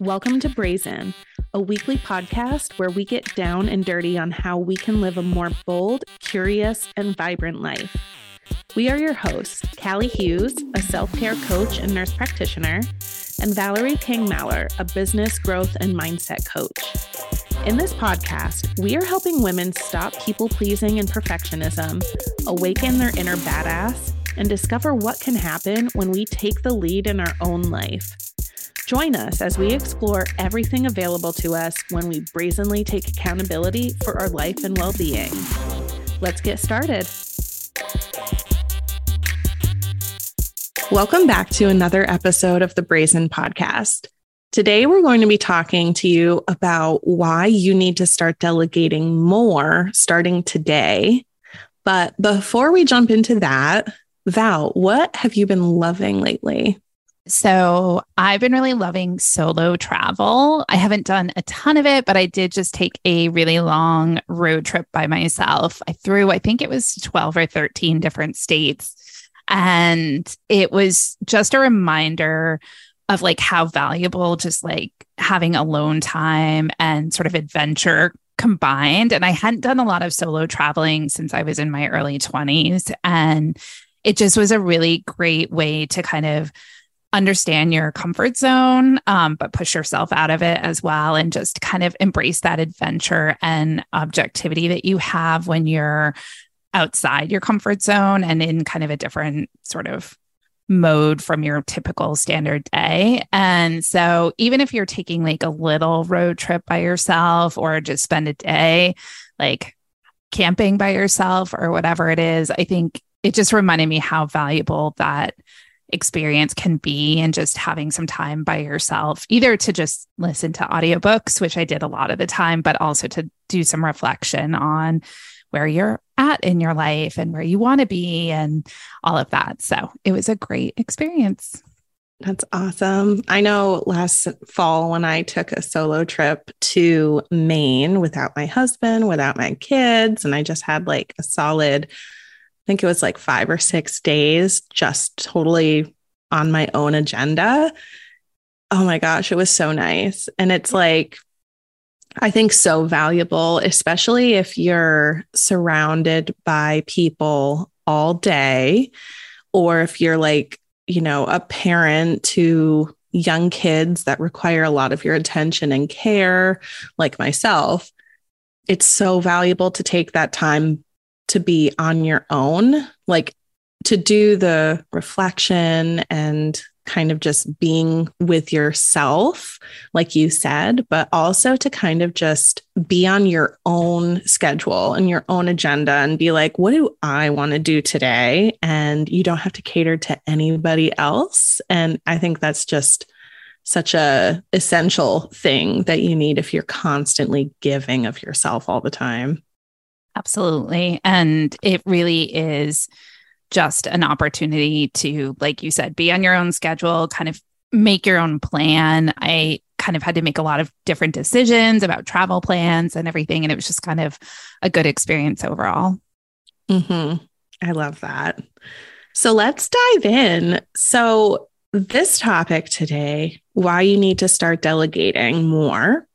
Welcome to Brazen, a weekly podcast where we get down and dirty on how we can live a more bold, curious, and vibrant life. We are your hosts, Calley Hughes, a self care coach and nurse practitioner, and Valerie King Mallar, a business growth and mindset coach. In this podcast, we are helping women stop people pleasing and perfectionism, awaken their inner badass, and discover what can happen when we take the lead in our own life. Join us as we explore everything available to us when we brazenly take accountability for our life and well being. Let's get started. Welcome back to another episode of the Brazen Podcast. Today, we're going to be talking to you about why you need to start delegating more starting today. But before we jump into that, Val, what have you been loving lately? So I've been really loving solo travel. I haven't done a ton of it, but I did just take a really long road trip by myself. I threw, I think it was 12 or 13 different states. And it was just a reminder of like how valuable just like having alone time and sort of adventure combined. And I hadn't done a lot of solo traveling since I was in my early 20s. And it just was a really great way to kind of understand your comfort zone, um, but push yourself out of it as well and just kind of embrace that adventure and objectivity that you have when you're outside your comfort zone and in kind of a different sort of mode from your typical standard day. And so, even if you're taking like a little road trip by yourself or just spend a day like camping by yourself or whatever it is, I think it just reminded me how valuable that experience can be and just having some time by yourself either to just listen to audiobooks which I did a lot of the time but also to do some reflection on where you're at in your life and where you want to be and all of that so it was a great experience that's awesome. I know last fall when I took a solo trip to Maine without my husband, without my kids, and I just had like a solid think it was like five or six days, just totally on my own agenda. Oh my gosh, it was so nice. And it's like, I think so valuable, especially if you're surrounded by people all day, or if you're like, you know, a parent to young kids that require a lot of your attention and care, like myself. It's so valuable to take that time to be on your own, like to do the reflection and kind of just being with yourself, like you said, but also to kind of just be on your own schedule and your own agenda and be like, what do I want to do today? And you don't have to cater to anybody else. And I think that's just such a essential thing that you need if you're constantly giving of yourself all the time. Absolutely. And it really is just an opportunity to, like you said, be on your own schedule, kind of make your own plan. I kind of had to make a lot of different decisions about travel plans and everything. And it was just kind of a good experience overall. Mm-hmm. I love that. So let's dive in. So, this topic today, why you need to start delegating more,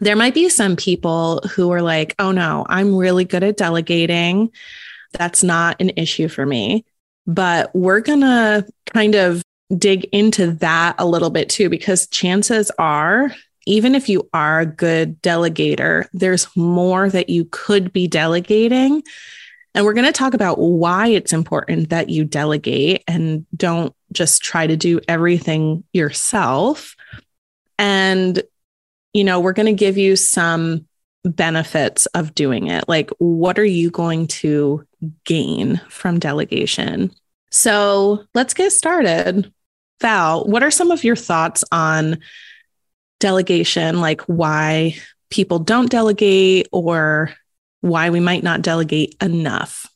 there might be some people who are like, oh no, I'm really good at delegating. That's not an issue for me. But we're going to kind of dig into that a little bit too, because chances are, even if you are a good delegator, there's more that you could be delegating. And we're going to talk about why it's important that you delegate and don't just try to do everything yourself. And you know, we're going to give you some benefits of doing it. Like, what are you going to gain from delegation? So let's get started. Val, what are some of your thoughts on delegation? Like, why people don't delegate or why we might not delegate enough?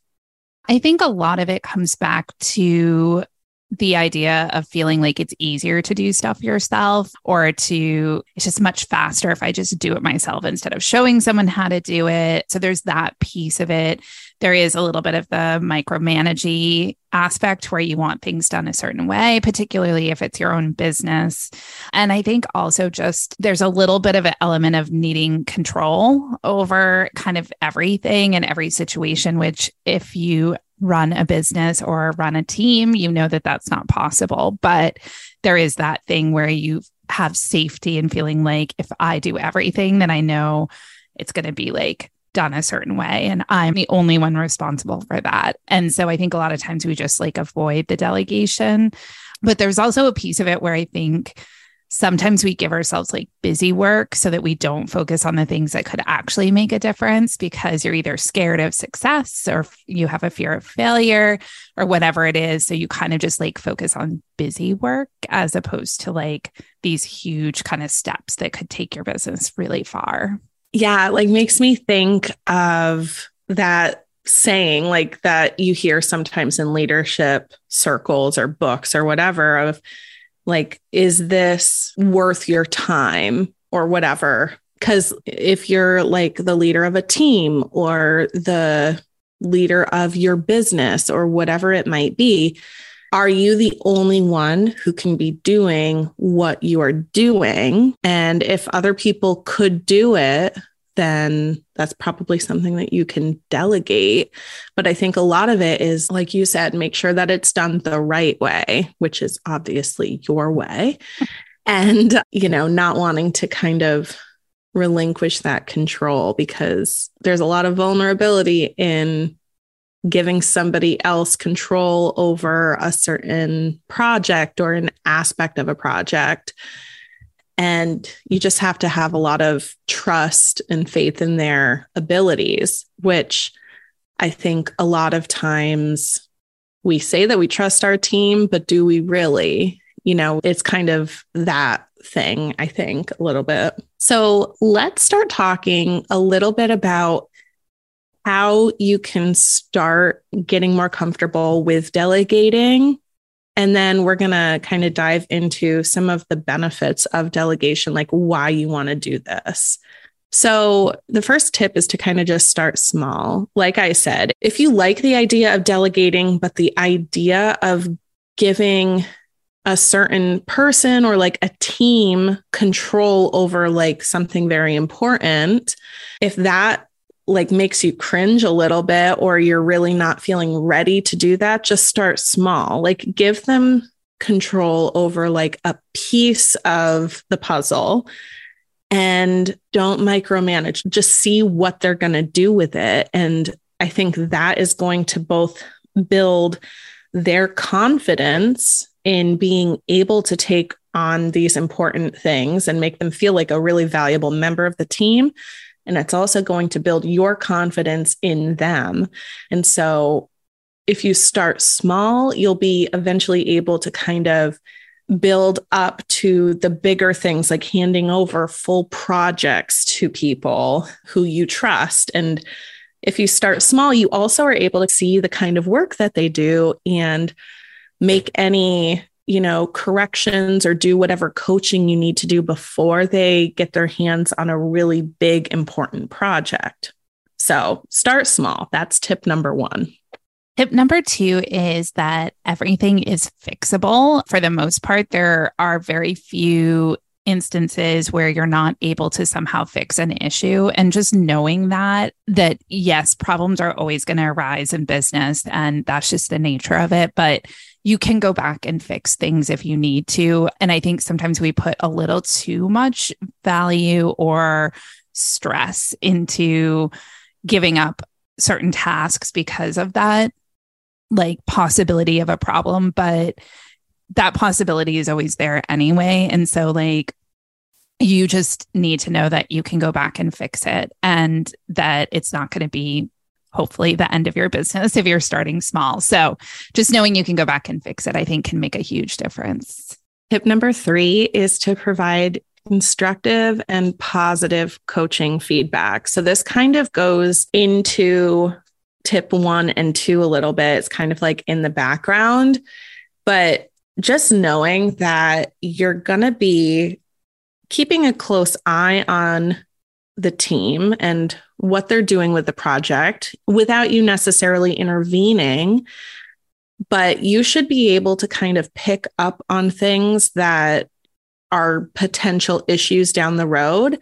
I think a lot of it comes back to the idea of feeling like it's easier to do stuff yourself or to it's just much faster if I just do it myself instead of showing someone how to do it. So there's that piece of it. There is a little bit of the micromanaging aspect where you want things done a certain way, particularly if it's your own business. And I think also just there's a little bit of an element of needing control over kind of everything and every situation, which if you run a business or run a team, you know that that's not possible. But there is that thing where you have safety and feeling like if I do everything, then I know it's going to be like done a certain way. And I'm the only one responsible for that. And so I think a lot of times we just like avoid the delegation. But there's also a piece of it where I think sometimes we give ourselves like busy work so that we don't focus on the things that could actually make a difference because you're either scared of success or you have a fear of failure or whatever it is. So you kind of just like focus on busy work as opposed to like these huge kind of steps that could take your business really far. Yeah, like makes me think of that saying like that you hear sometimes in leadership circles or books or whatever of like, is this worth your time or whatever? Because if you're like the leader of a team or the leader of your business or whatever it might be, are you the only one who can be doing what you are doing? And if other people could do it, then that's probably something that you can delegate. But I think a lot of it is, like you said, make sure that it's done the right way, which is obviously your way. and, you know, not wanting to kind of relinquish that control because there's a lot of vulnerability in giving somebody else control over a certain project or an aspect of a project and you just have to have a lot of trust and faith in their abilities, which I think a lot of times we say that we trust our team, but do we really? You know, it's kind of that thing, I think, a little bit. So let's start talking a little bit about how you can start getting more comfortable with delegating and then we're going to kind of dive into some of the benefits of delegation, like why you want to do this. So, the first tip is to kind of just start small. Like I said, if you like the idea of delegating, but the idea of giving a certain person or like a team control over like something very important, if that like makes you cringe a little bit or you're really not feeling ready to do that, just start small. Like give them control over like a piece of the puzzle and don't micromanage. Just see what they're going to do with it. And I think that is going to both build their confidence in being able to take on these important things and make them feel like a really valuable member of the team and it's also going to build your confidence in them. And so if you start small, you'll be eventually able to kind of build up to the bigger things like handing over full projects to people who you trust. And if you start small, you also are able to see the kind of work that they do and make any you know, corrections or do whatever coaching you need to do before they get their hands on a really big, important project. So start small. That's tip number one. Tip number two is that everything is fixable. For the most part, there are very few instances where you're not able to somehow fix an issue and just knowing that that yes problems are always going to arise in business and that's just the nature of it but you can go back and fix things if you need to. And I think sometimes we put a little too much value or stress into giving up certain tasks because of that like possibility of a problem but that possibility is always there anyway and so like you just need to know that you can go back and fix it and that it's not going to be hopefully the end of your business if you're starting small. So just knowing you can go back and fix it, I think can make a huge difference. Tip number three is to provide constructive and positive coaching feedback. So this kind of goes into tip one and two a little bit. It's kind of like in the background. But just knowing that you're going to be keeping a close eye on the team and what they're doing with the project without you necessarily intervening. But you should be able to kind of pick up on things that are potential issues down the road.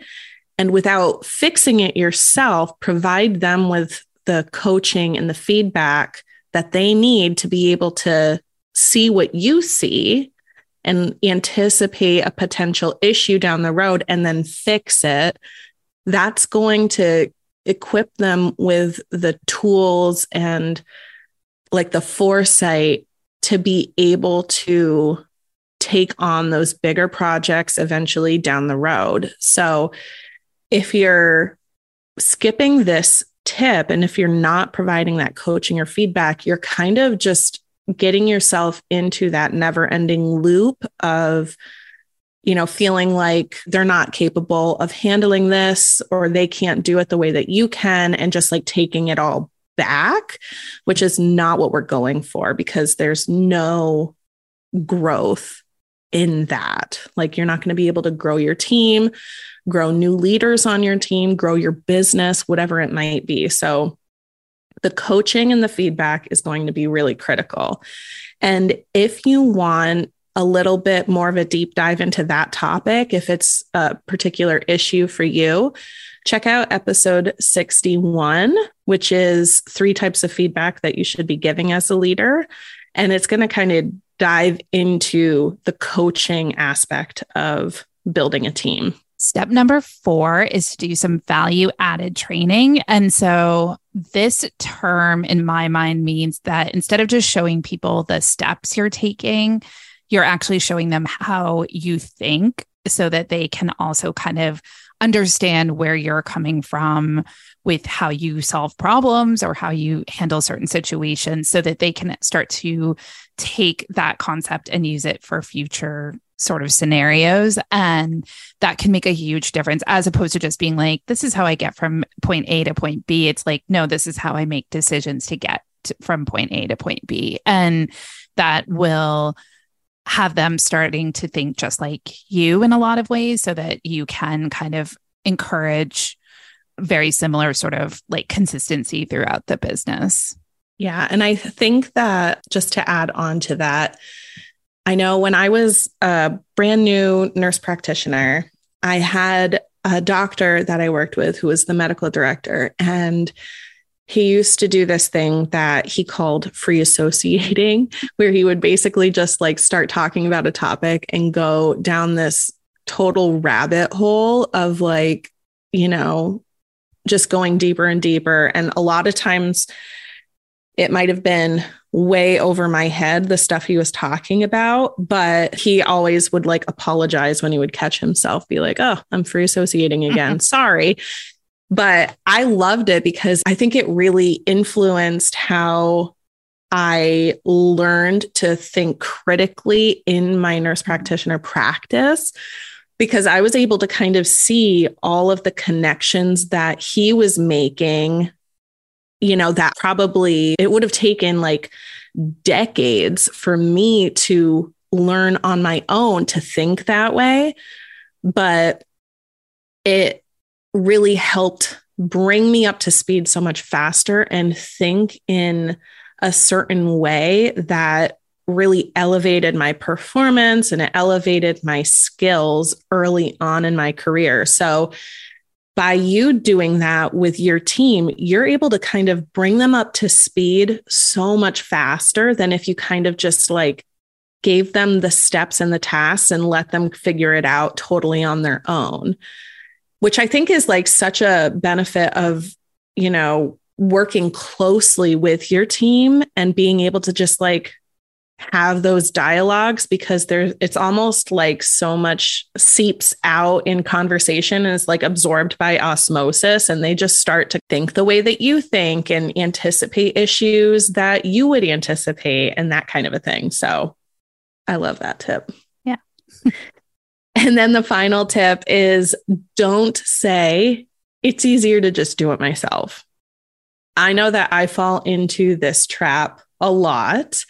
And without fixing it yourself, provide them with the coaching and the feedback that they need to be able to see what you see and anticipate a potential issue down the road and then fix it, that's going to equip them with the tools and like the foresight to be able to take on those bigger projects eventually down the road. So if you're skipping this tip and if you're not providing that coaching or feedback, you're kind of just getting yourself into that never ending loop of you know feeling like they're not capable of handling this or they can't do it the way that you can and just like taking it all back which is not what we're going for because there's no growth in that like you're not going to be able to grow your team grow new leaders on your team grow your business whatever it might be so the coaching and the feedback is going to be really critical. And if you want a little bit more of a deep dive into that topic, if it's a particular issue for you, check out episode 61, which is three types of feedback that you should be giving as a leader. And it's going to kind of dive into the coaching aspect of building a team. Step number four is to do some value added training. And so, this term in my mind means that instead of just showing people the steps you're taking, you're actually showing them how you think so that they can also kind of understand where you're coming from with how you solve problems or how you handle certain situations so that they can start to take that concept and use it for future sort of scenarios. And that can make a huge difference as opposed to just being like, this is how I get from point A to point B. It's like, no, this is how I make decisions to get to, from point A to point B. And that will have them starting to think just like you in a lot of ways so that you can kind of encourage very similar sort of like consistency throughout the business. Yeah. And I think that just to add on to that, I know when I was a brand new nurse practitioner, I had a doctor that I worked with who was the medical director. And he used to do this thing that he called free associating, where he would basically just like start talking about a topic and go down this total rabbit hole of like, you know, just going deeper and deeper. And a lot of times it might have been way over my head the stuff he was talking about but he always would like apologize when he would catch himself be like oh i'm free associating again sorry but i loved it because i think it really influenced how i learned to think critically in my nurse practitioner practice because i was able to kind of see all of the connections that he was making you know, that probably it would have taken like decades for me to learn on my own to think that way. But it really helped bring me up to speed so much faster and think in a certain way that really elevated my performance and it elevated my skills early on in my career. So by you doing that with your team, you're able to kind of bring them up to speed so much faster than if you kind of just like gave them the steps and the tasks and let them figure it out totally on their own, which I think is like such a benefit of, you know, working closely with your team and being able to just like have those dialogues because there's it's almost like so much seeps out in conversation and is like absorbed by osmosis and they just start to think the way that you think and anticipate issues that you would anticipate and that kind of a thing. So i love that tip. Yeah and then the final tip is don't say it's easier to just do it myself. I know that i fall into this trap a lot.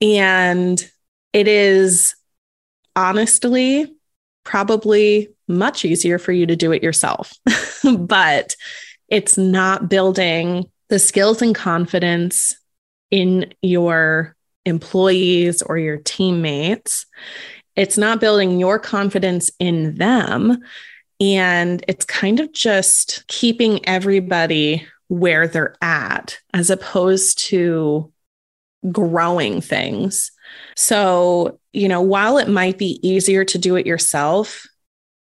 And it is honestly probably much easier for you to do it yourself, but it's not building the skills and confidence in your employees or your teammates. It's not building your confidence in them. And it's kind of just keeping everybody where they're at as opposed to growing things. So, you know, while it might be easier to do it yourself,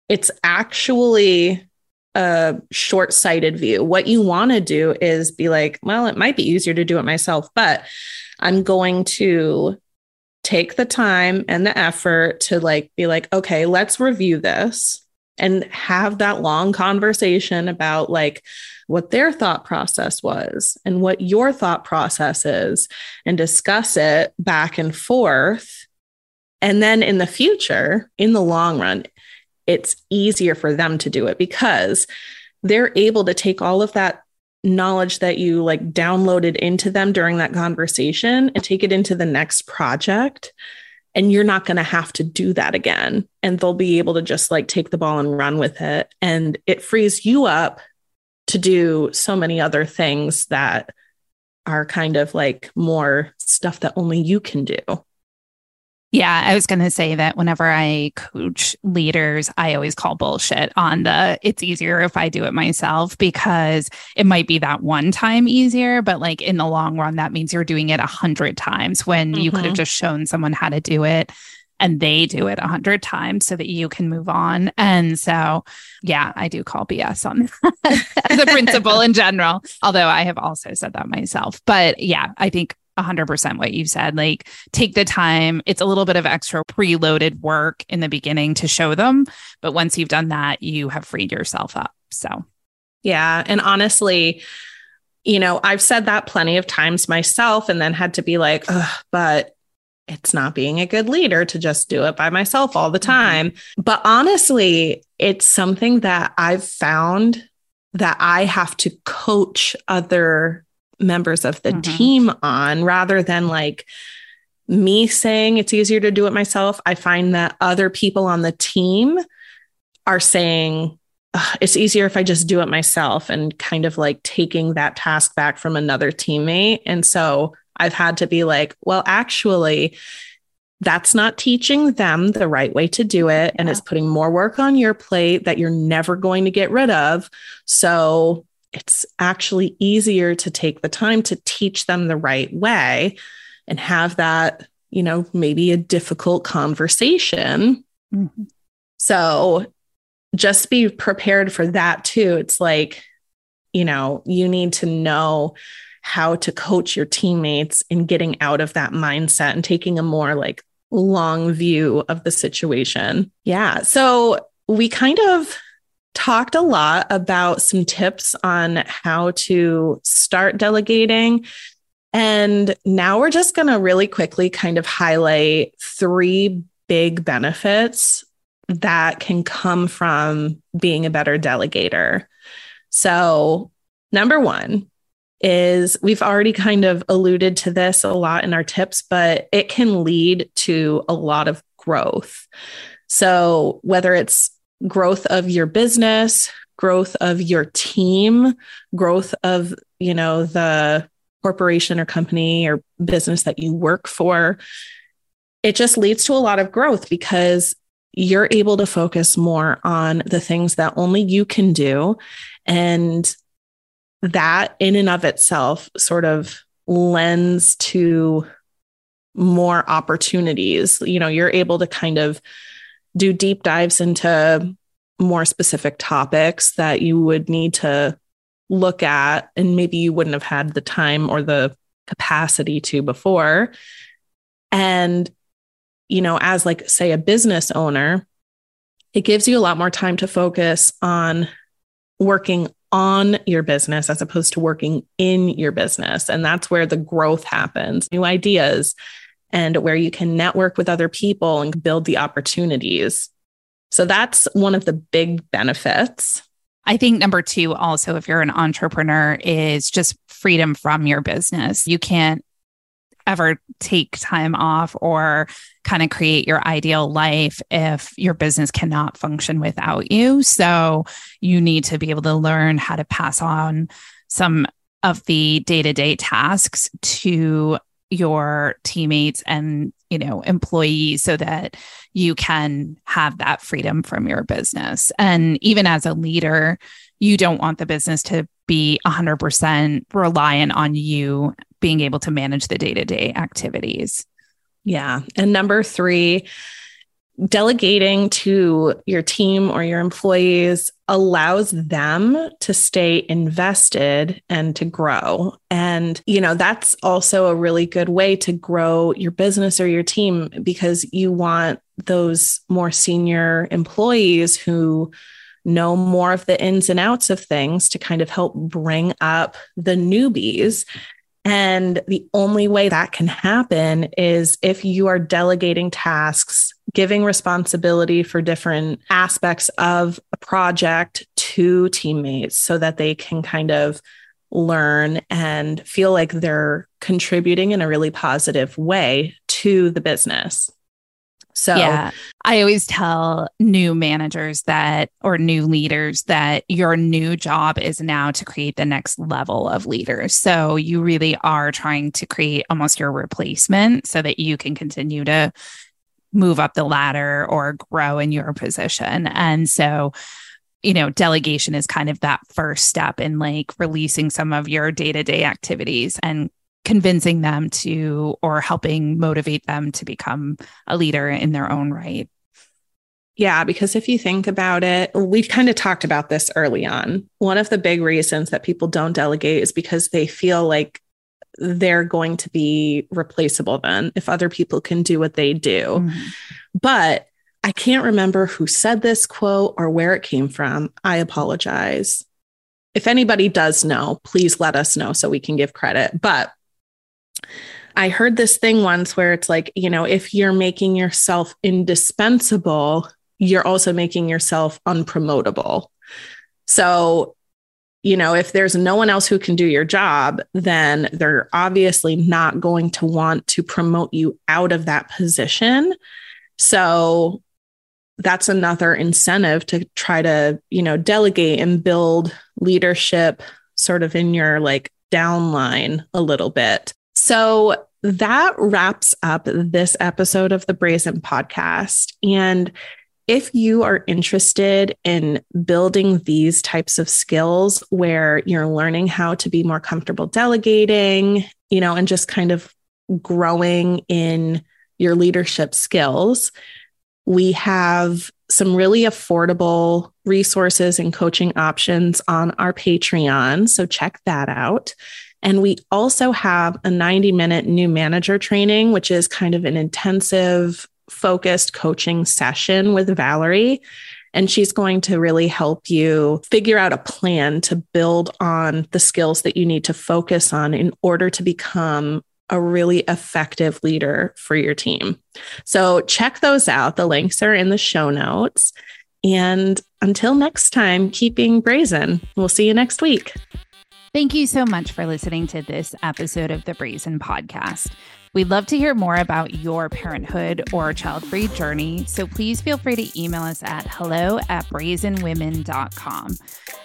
it's actually a short sighted view. What you want to do is be like, well, it might be easier to do it myself, but I'm going to take the time and the effort to like be like, okay, let's review this and have that long conversation about like what their thought process was and what your thought process is and discuss it back and forth. And then in the future, in the long run, it's easier for them to do it because they're able to take all of that knowledge that you like downloaded into them during that conversation and take it into the next project and you're not going to have to do that again. And they'll be able to just like take the ball and run with it. And it frees you up to do so many other things that are kind of like more stuff that only you can do yeah, I was going to say that whenever I coach leaders, I always call bullshit on the it's easier if I do it myself because it might be that one time easier, but like in the long run, that means you're doing it a hundred times when mm-hmm. you could have mm-hmm. just shown someone how to do it and they do it a hundred times so that you can move on. And so, yeah, I do call BS on as a principle in general, although I have also said that myself. But yeah, I think 100% what you said. Like, take the time. It's a little bit of extra preloaded work in the beginning to show them. But once you've done that, you have freed yourself up. So, yeah. And honestly, you know, I've said that plenty of times myself and then had to be like, but it's not being a good leader to just do it by myself all the mm-hmm. time. Mm-hmm. But honestly, it's something that I've found that I have to coach other members of the mm-hmm. team on rather than like me saying it's easier to do it myself. I find that other people on the team are saying, it's easier if I just do it myself and kind of like taking that task back from another teammate. And so I've had to be like, well, actually, that's not teaching them the right way to do it. Yeah. And it's putting more work on your plate that you're never going to get rid of. So it's actually easier to take the time to teach them the right way and have that, you know, maybe a difficult conversation. Mm-hmm. So just be prepared for that too. It's like, you know, you need to know how to coach your teammates in getting out of that mindset and taking a more like long view of the situation. Yeah. So we kind of talked a lot about some tips on how to start delegating. And now we're just going to really quickly kind of highlight three big benefits that can come from being a better delegator. So, number one is we've already kind of alluded to this a lot in our tips, but it can lead to a lot of growth. So, whether it's growth of your business, growth of your team, growth of, you know, the corporation or company or business that you work for. It just leads to a lot of growth because you're able to focus more on the things that only you can do. And that, in and of itself, sort of lends to more opportunities. You know, you're able to kind of do deep dives into more specific topics that you would need to look at and maybe you wouldn't have had the time or the capacity to before. And you know as like say a business owner it gives you a lot more time to focus on working on your business as opposed to working in your business. And that's where the growth happens. New ideas and where you can network with other people and build the opportunities. So that's one of the big benefits. I think number two, also, if you're an entrepreneur, is just freedom from your business. You can't ever take time off or kind of create your ideal life if your business cannot function without you. So you need to be able to learn how to pass on some of the day to day tasks to your teammates and you know employees so that you can have that freedom from your business. And even as a leader you don't want the business to be 100% reliant on you being able to manage the day-to-day activities. Yeah. And number 3 delegating to your team or your employees allows them to stay invested and to grow. And, you know, that's also a really good way to grow your business or your team because you want those more senior employees who know more of the ins and outs of things to kind of help bring up the newbies and the only way that can happen is if you are delegating tasks, giving responsibility for different aspects of a project to teammates so that they can kind of learn and feel like they're contributing in a really positive way to the business. So, yeah, I always tell new managers that, or new leaders, that your new job is now to create the next level of leaders. So, you really are trying to create almost your replacement so that you can continue to move up the ladder or grow in your position. And so, you know, delegation is kind of that first step in like releasing some of your day to day activities and convincing them to or helping motivate them to become a leader in their own right. Yeah, because if you think about it, we've kind of talked about this early on. One of the big reasons that people don't delegate is because they feel like they're going to be replaceable then if other people can do what they do. Mm-hmm. But I can't remember who said this quote or where it came from. I apologize. If anybody does know, please let us know so we can give credit. But I heard this thing once where it's like, you know, if you're making yourself indispensable, you're also making yourself unpromotable. So, you know, if there's no one else who can do your job, then they're obviously not going to want to promote you out of that position. So, that's another incentive to try to, you know, delegate and build leadership sort of in your like downline a little bit. So that wraps up this episode of the Brazen podcast. And if you are interested in building these types of skills where you're learning how to be more comfortable delegating, you know, and just kind of growing in your leadership skills, we have some really affordable resources and coaching options on our Patreon. So check that out. And we also have a 90 minute new manager training, which is kind of an intensive, focused coaching session with Valerie. And she's going to really help you figure out a plan to build on the skills that you need to focus on in order to become a really effective leader for your team. So check those out. The links are in the show notes. And until next time, keep being brazen. We'll see you next week. Thank you so much for listening to this episode of the Brazen Podcast. We'd love to hear more about your parenthood or child free journey, so please feel free to email us at hello at brazenwomen.com.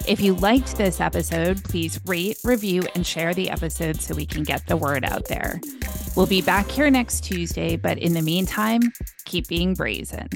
If you liked this episode, please rate, review, and share the episode so we can get the word out there. We'll be back here next Tuesday, but in the meantime, keep being brazen.